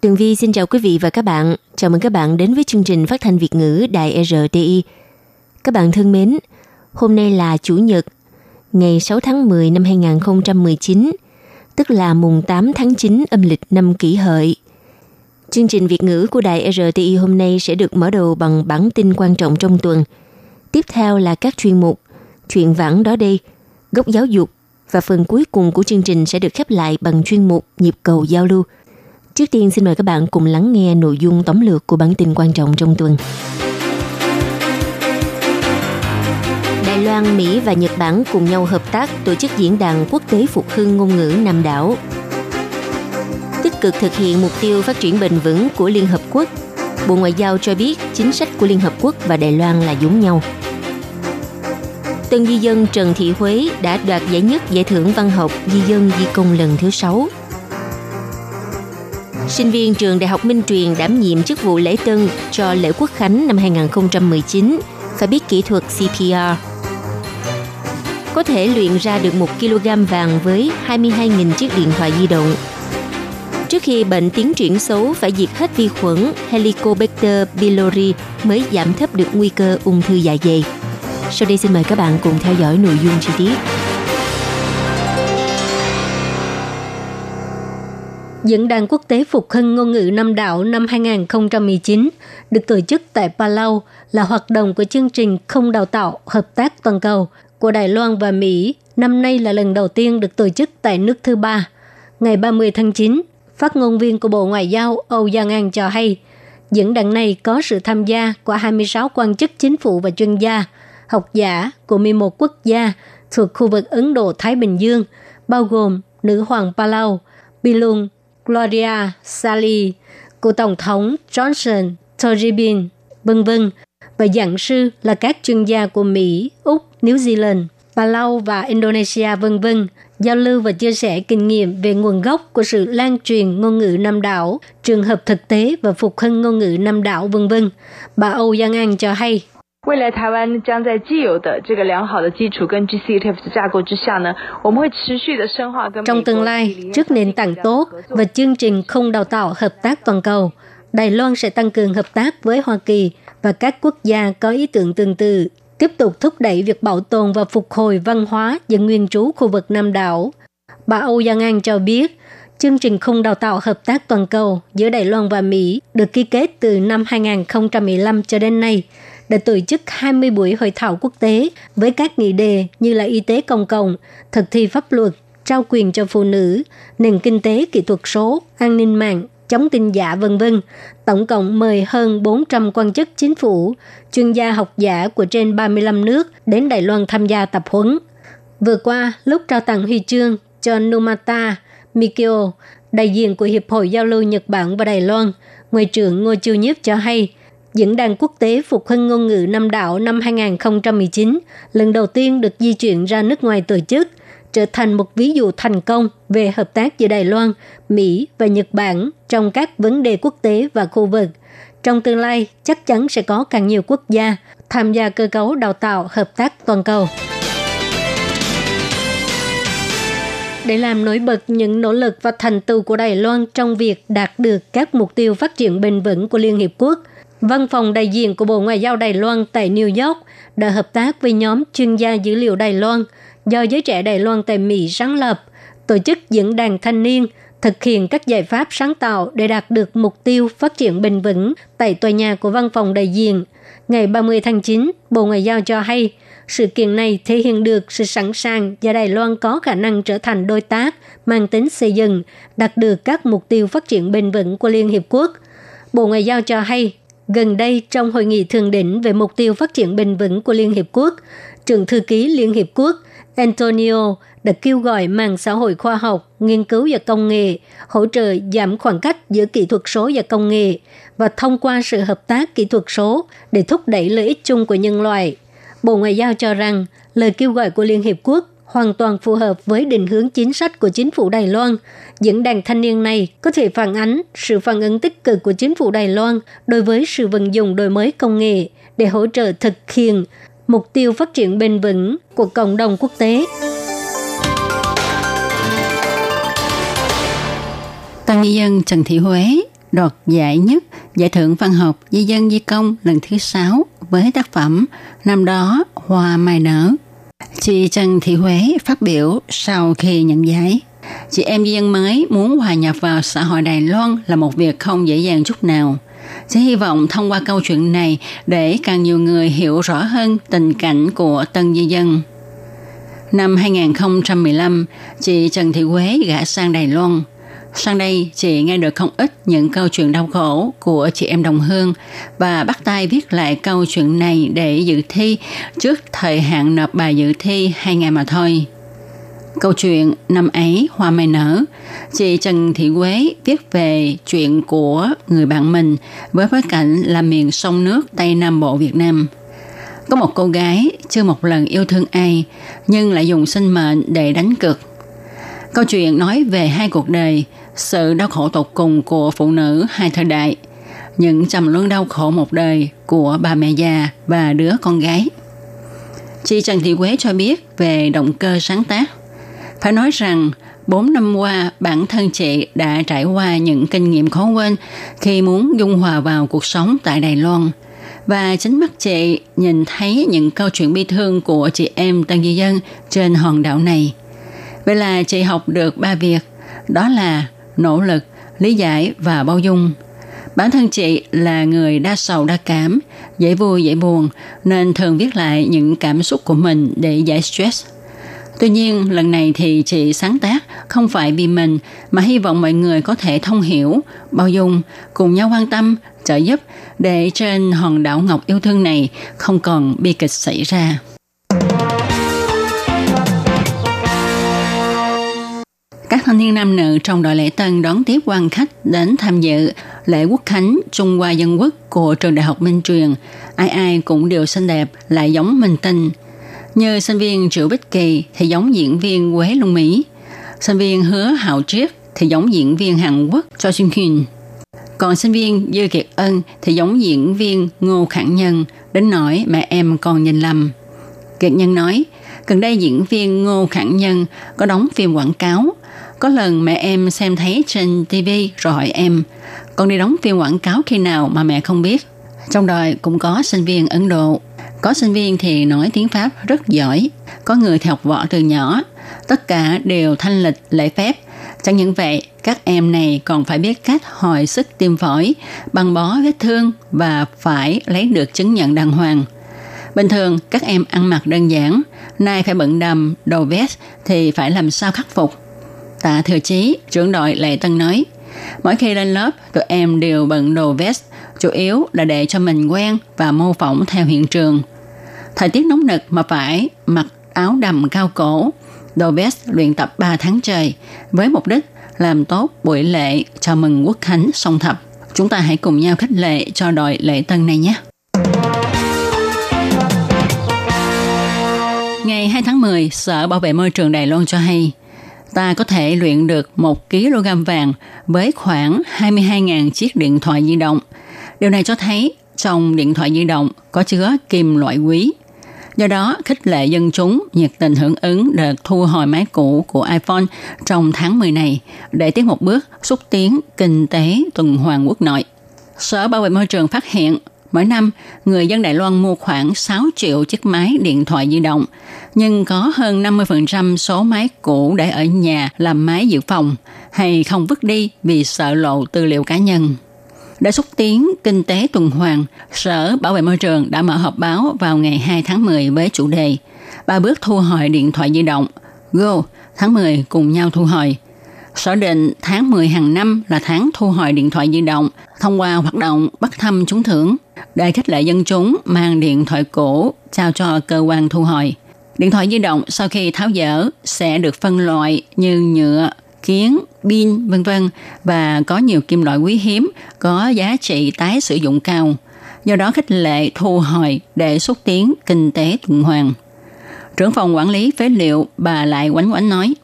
Tường Vi xin chào quý vị và các bạn. Chào mừng các bạn đến với chương trình phát thanh Việt ngữ Đài RTI. Các bạn thân mến, hôm nay là Chủ nhật, ngày 6 tháng 10 năm 2019, tức là mùng 8 tháng 9 âm lịch năm kỷ hợi. Chương trình Việt ngữ của Đài RTI hôm nay sẽ được mở đầu bằng bản tin quan trọng trong tuần. Tiếp theo là các chuyên mục, chuyện vãng đó đây, góc giáo dục và phần cuối cùng của chương trình sẽ được khép lại bằng chuyên mục nhịp cầu giao lưu. Trước tiên xin mời các bạn cùng lắng nghe nội dung tóm lược của bản tin quan trọng trong tuần. Đài Loan, Mỹ và Nhật Bản cùng nhau hợp tác tổ chức diễn đàn quốc tế phục hưng ngôn ngữ Nam đảo. Tích cực thực hiện mục tiêu phát triển bền vững của Liên Hợp Quốc. Bộ Ngoại giao cho biết chính sách của Liên Hợp Quốc và Đài Loan là giống nhau. Tân di dân Trần Thị Huế đã đoạt giải nhất giải thưởng văn học di dân di công lần thứ 6. Sinh viên trường Đại học Minh Truyền đảm nhiệm chức vụ lễ tân cho lễ quốc khánh năm 2019 phải biết kỹ thuật CPR. Có thể luyện ra được 1 kg vàng với 22.000 chiếc điện thoại di động. Trước khi bệnh tiến triển xấu, phải diệt hết vi khuẩn Helicobacter pylori mới giảm thấp được nguy cơ ung thư dạ dày. Sau đây xin mời các bạn cùng theo dõi nội dung chi tiết. Diễn đàn quốc tế phục hưng ngôn ngữ năm đảo năm 2019 được tổ chức tại Palau là hoạt động của chương trình không đào tạo hợp tác toàn cầu của Đài Loan và Mỹ. Năm nay là lần đầu tiên được tổ chức tại nước thứ ba. Ngày 30 tháng 9, phát ngôn viên của Bộ Ngoại giao Âu Giang An cho hay, diễn đàn này có sự tham gia của 26 quan chức chính phủ và chuyên gia, học giả của 11 quốc gia thuộc khu vực Ấn Độ-Thái Bình Dương, bao gồm nữ hoàng Palau, Bilung Gloria Sally, của Tổng thống Johnson, Toribin, vân vân và giảng sư là các chuyên gia của Mỹ, Úc, New Zealand, Palau và Indonesia vân vân giao lưu và chia sẻ kinh nghiệm về nguồn gốc của sự lan truyền ngôn ngữ Nam đảo, trường hợp thực tế và phục hưng ngôn ngữ Nam đảo vân vân. Bà Âu Giang An cho hay. 未来台湾将在既有的这个良好的基础跟 GCTF 的架构之下呢，我们会持续的深化跟 Trong tương lai, trước nền tảng tốt và chương trình không đào tạo hợp tác toàn cầu, Đài Loan sẽ tăng cường hợp tác với Hoa Kỳ và các quốc gia có ý tưởng tương tự, tiếp tục thúc đẩy việc bảo tồn và phục hồi văn hóa dân nguyên trú khu vực Nam đảo. Bà Âu Giang An cho biết, chương trình khung đào tạo hợp tác toàn cầu giữa Đài Loan và Mỹ được ký kết từ năm 2015 cho đến nay – đã tổ chức 20 buổi hội thảo quốc tế với các nghị đề như là y tế công cộng, thực thi pháp luật, trao quyền cho phụ nữ, nền kinh tế kỹ thuật số, an ninh mạng, chống tin giả vân vân. Tổng cộng mời hơn 400 quan chức chính phủ, chuyên gia học giả của trên 35 nước đến Đài Loan tham gia tập huấn. Vừa qua, lúc trao tặng huy chương cho Numata Mikio, đại diện của Hiệp hội Giao lưu Nhật Bản và Đài Loan, Ngoại trưởng Ngô Chiêu Nhiếp cho hay, Diễn đàn quốc tế phục hưng ngôn ngữ năm đạo năm 2019 lần đầu tiên được di chuyển ra nước ngoài tổ chức, trở thành một ví dụ thành công về hợp tác giữa Đài Loan, Mỹ và Nhật Bản trong các vấn đề quốc tế và khu vực. Trong tương lai, chắc chắn sẽ có càng nhiều quốc gia tham gia cơ cấu đào tạo hợp tác toàn cầu. Để làm nổi bật những nỗ lực và thành tựu của Đài Loan trong việc đạt được các mục tiêu phát triển bền vững của Liên Hiệp Quốc – Văn phòng đại diện của Bộ Ngoại giao Đài Loan tại New York đã hợp tác với nhóm chuyên gia dữ liệu Đài Loan do giới trẻ Đài Loan tại Mỹ sáng lập, tổ chức diễn đàn thanh niên thực hiện các giải pháp sáng tạo để đạt được mục tiêu phát triển bền vững tại tòa nhà của văn phòng đại diện. Ngày 30 tháng 9, Bộ Ngoại giao cho hay, sự kiện này thể hiện được sự sẵn sàng và Đài Loan có khả năng trở thành đối tác mang tính xây dựng, đạt được các mục tiêu phát triển bền vững của Liên Hiệp Quốc. Bộ Ngoại giao cho hay, Gần đây, trong hội nghị thượng đỉnh về mục tiêu phát triển bền vững của Liên Hiệp Quốc, trưởng thư ký Liên Hiệp Quốc Antonio đã kêu gọi mạng xã hội khoa học, nghiên cứu và công nghệ hỗ trợ giảm khoảng cách giữa kỹ thuật số và công nghệ và thông qua sự hợp tác kỹ thuật số để thúc đẩy lợi ích chung của nhân loại. Bộ Ngoại giao cho rằng lời kêu gọi của Liên Hiệp Quốc hoàn toàn phù hợp với định hướng chính sách của chính phủ Đài Loan. Diễn đàn thanh niên này có thể phản ánh sự phản ứng tích cực của chính phủ Đài Loan đối với sự vận dụng đổi mới công nghệ để hỗ trợ thực hiện mục tiêu phát triển bền vững của cộng đồng quốc tế. Tăng Nghi Dân Trần Thị Huế đoạt giải nhất giải thưởng văn học Di dân Di công lần thứ sáu với tác phẩm năm đó Hoa Mai Nở. Chị Trần Thị Huế phát biểu sau khi nhận giải. Chị em di dân mới muốn hòa nhập vào xã hội Đài Loan là một việc không dễ dàng chút nào. sẽ hy vọng thông qua câu chuyện này để càng nhiều người hiểu rõ hơn tình cảnh của tân di dân. Năm 2015, chị Trần Thị Quế gã sang Đài Loan. Sang đây, chị nghe được không ít những câu chuyện đau khổ của chị em đồng hương và bắt tay viết lại câu chuyện này để dự thi trước thời hạn nộp bài dự thi hai ngày mà thôi. Câu chuyện năm ấy hoa mai nở, chị Trần Thị Quế viết về chuyện của người bạn mình với bối cảnh là miền sông nước Tây Nam Bộ Việt Nam. Có một cô gái chưa một lần yêu thương ai nhưng lại dùng sinh mệnh để đánh cược. Câu chuyện nói về hai cuộc đời, sự đau khổ tột cùng của phụ nữ hai thời đại, những trầm luân đau khổ một đời của bà mẹ già và đứa con gái. Chị Trần Thị Quế cho biết về động cơ sáng tác – phải nói rằng, 4 năm qua, bản thân chị đã trải qua những kinh nghiệm khó quên khi muốn dung hòa vào cuộc sống tại Đài Loan. Và chính mắt chị nhìn thấy những câu chuyện bi thương của chị em Tân Di Dân trên hòn đảo này. Vậy là chị học được ba việc, đó là nỗ lực, lý giải và bao dung. Bản thân chị là người đa sầu đa cảm, dễ vui dễ buồn, nên thường viết lại những cảm xúc của mình để giải stress. Tuy nhiên, lần này thì chị sáng tác không phải vì mình mà hy vọng mọi người có thể thông hiểu, bao dung, cùng nhau quan tâm, trợ giúp để trên hòn đảo ngọc yêu thương này không còn bi kịch xảy ra. Các thanh niên nam nữ trong đội lễ tân đón tiếp quan khách đến tham dự lễ quốc khánh Trung Hoa Dân Quốc của trường Đại học Minh Truyền. Ai ai cũng đều xinh đẹp, lại giống minh tinh – như sinh viên Triệu Bích Kỳ thì giống diễn viên Quế Lung Mỹ. Sinh viên Hứa Hạo Triết thì giống diễn viên Hàn Quốc Cho Jin Hyun. Còn sinh viên Dư Kiệt Ân thì giống diễn viên Ngô Khẳng Nhân, đến nỗi mẹ em còn nhìn lầm. Kiệt Nhân nói, gần đây diễn viên Ngô Khẳng Nhân có đóng phim quảng cáo. Có lần mẹ em xem thấy trên TV rồi hỏi em, con đi đóng phim quảng cáo khi nào mà mẹ không biết. Trong đời cũng có sinh viên Ấn Độ có sinh viên thì nói tiếng Pháp rất giỏi, có người thì học võ từ nhỏ, tất cả đều thanh lịch lễ phép. Chẳng những vậy, các em này còn phải biết cách hồi sức tim phổi, băng bó vết thương và phải lấy được chứng nhận đàng hoàng. Bình thường các em ăn mặc đơn giản, nay phải bận đầm, đồ vest thì phải làm sao khắc phục. Tạ Thừa Chí, trưởng đội Lệ Tân nói, mỗi khi lên lớp, tụi em đều bận đồ vest, chủ yếu là để cho mình quen và mô phỏng theo hiện trường. Thời tiết nóng nực mà phải mặc áo đầm cao cổ, đồ vest luyện tập 3 tháng trời với mục đích làm tốt buổi lễ chào mừng quốc khánh song thập. Chúng ta hãy cùng nhau khích lệ cho đội lễ tân này nhé. Ngày 2 tháng 10, Sở Bảo vệ Môi trường Đài Loan cho hay, ta có thể luyện được 1 kg vàng với khoảng 22.000 chiếc điện thoại di động. Điều này cho thấy trong điện thoại di động có chứa kim loại quý. Do đó, khích lệ dân chúng nhiệt tình hưởng ứng đợt thu hồi máy cũ của iPhone trong tháng 10 này để tiến một bước xúc tiến kinh tế tuần hoàn quốc nội. Sở Bảo vệ Môi trường phát hiện mỗi năm người dân Đài Loan mua khoảng 6 triệu chiếc máy điện thoại di động, nhưng có hơn 50% số máy cũ để ở nhà làm máy dự phòng hay không vứt đi vì sợ lộ tư liệu cá nhân. Để xúc tiến kinh tế tuần hoàn, Sở Bảo vệ Môi trường đã mở họp báo vào ngày 2 tháng 10 với chủ đề ba bước thu hồi điện thoại di động. Go, tháng 10 cùng nhau thu hồi. Sở định tháng 10 hàng năm là tháng thu hồi điện thoại di động thông qua hoạt động bắt thăm trúng thưởng để khích lệ dân chúng mang điện thoại cũ trao cho cơ quan thu hồi. Điện thoại di động sau khi tháo dỡ sẽ được phân loại như nhựa, kiến, pin, vân vân và có nhiều kim loại quý hiếm có giá trị tái sử dụng cao. Do đó khích lệ thu hồi để xúc tiến kinh tế tuần hoàn. Trưởng phòng quản lý phế liệu bà Lại Quánh Quánh nói.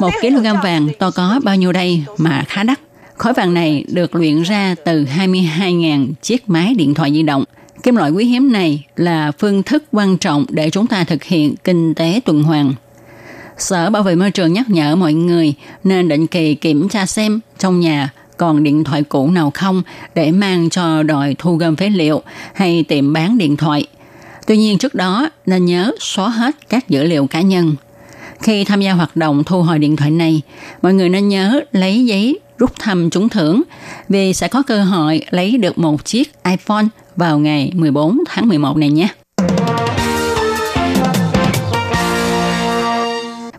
Một kg vàng to có bao nhiêu đây mà khá đắt. Khối vàng này được luyện ra từ 22.000 chiếc máy điện thoại di động. Kim loại quý hiếm này là phương thức quan trọng để chúng ta thực hiện kinh tế tuần hoàn. Sở Bảo vệ môi trường nhắc nhở mọi người nên định kỳ kiểm tra xem trong nhà còn điện thoại cũ nào không để mang cho đội thu gom phế liệu hay tiệm bán điện thoại. Tuy nhiên trước đó nên nhớ xóa hết các dữ liệu cá nhân. Khi tham gia hoạt động thu hồi điện thoại này, mọi người nên nhớ lấy giấy rút thăm trúng thưởng vì sẽ có cơ hội lấy được một chiếc iPhone vào ngày 14 tháng 11 này nhé.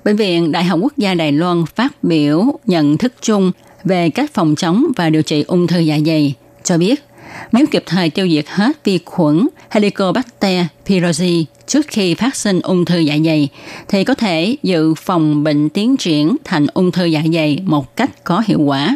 Bệnh viện Đại học Quốc gia Đài Loan phát biểu nhận thức chung về cách phòng chống và điều trị ung thư dạ dày, cho biết nếu kịp thời tiêu diệt hết vi khuẩn Helicobacter pylori trước khi phát sinh ung thư dạ dày, thì có thể dự phòng bệnh tiến triển thành ung thư dạ dày một cách có hiệu quả.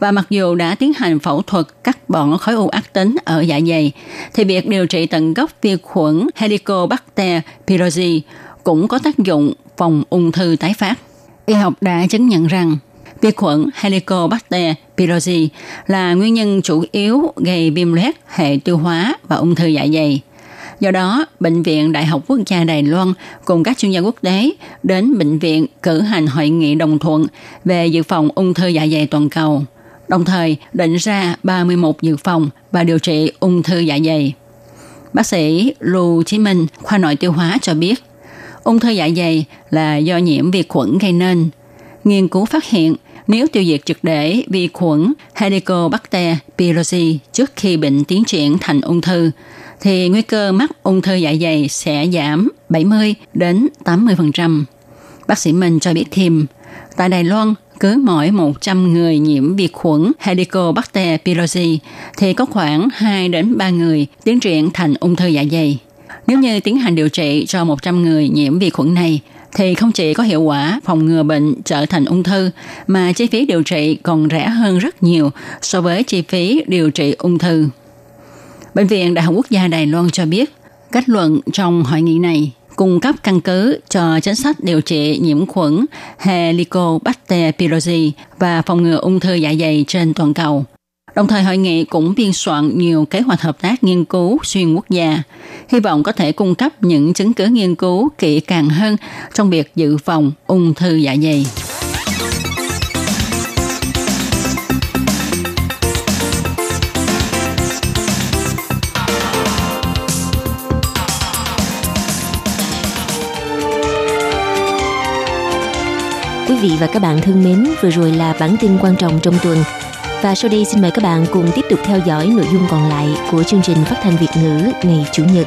Và mặc dù đã tiến hành phẫu thuật cắt bỏ khối u ác tính ở dạ dày, thì việc điều trị tận gốc vi khuẩn Helicobacter pylori cũng có tác dụng phòng ung thư tái phát. Y học đã chứng nhận rằng vi khuẩn Helicobacter pylori là nguyên nhân chủ yếu gây viêm loét hệ tiêu hóa và ung thư dạ dày. Do đó, Bệnh viện Đại học Quốc gia Đài Loan cùng các chuyên gia quốc tế đến bệnh viện cử hành hội nghị đồng thuận về dự phòng ung thư dạ dày toàn cầu, đồng thời định ra 31 dự phòng và điều trị ung thư dạ dày. Bác sĩ Lưu Chí Minh, khoa nội tiêu hóa cho biết, ung thư dạ dày là do nhiễm vi khuẩn gây nên. Nghiên cứu phát hiện nếu tiêu diệt trực để vi khuẩn Helicobacter pylori trước khi bệnh tiến triển thành ung thư, thì nguy cơ mắc ung thư dạ dày sẽ giảm 70 đến 80%. Bác sĩ Minh cho biết thêm, tại Đài Loan, cứ mỗi 100 người nhiễm vi khuẩn Helicobacter pylori thì có khoảng 2 đến 3 người tiến triển thành ung thư dạ dày. Nếu như tiến hành điều trị cho 100 người nhiễm vi khuẩn này, thì không chỉ có hiệu quả phòng ngừa bệnh trở thành ung thư, mà chi phí điều trị còn rẻ hơn rất nhiều so với chi phí điều trị ung thư. Bệnh viện Đại học Quốc gia Đài Loan cho biết, kết luận trong hội nghị này cung cấp căn cứ cho chính sách điều trị nhiễm khuẩn Helicobacter pylori và phòng ngừa ung thư dạ dày trên toàn cầu. Đồng thời hội nghị cũng biên soạn nhiều kế hoạch hợp tác nghiên cứu xuyên quốc gia, hy vọng có thể cung cấp những chứng cứ nghiên cứu kỹ càng hơn trong việc dự phòng ung thư dạ dày. Quý vị và các bạn thân mến, vừa rồi là bản tin quan trọng trong tuần. Và sau đây xin mời các bạn cùng tiếp tục theo dõi nội dung còn lại của chương trình phát thanh Việt ngữ ngày Chủ nhật.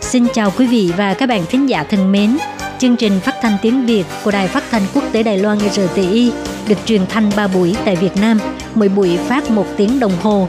Xin chào quý vị và các bạn thính giả thân mến. Chương trình phát thanh tiếng Việt của Đài Phát thanh Quốc tế Đài Loan RTI được truyền thanh 3 buổi tại Việt Nam, mỗi buổi phát 1 tiếng đồng hồ.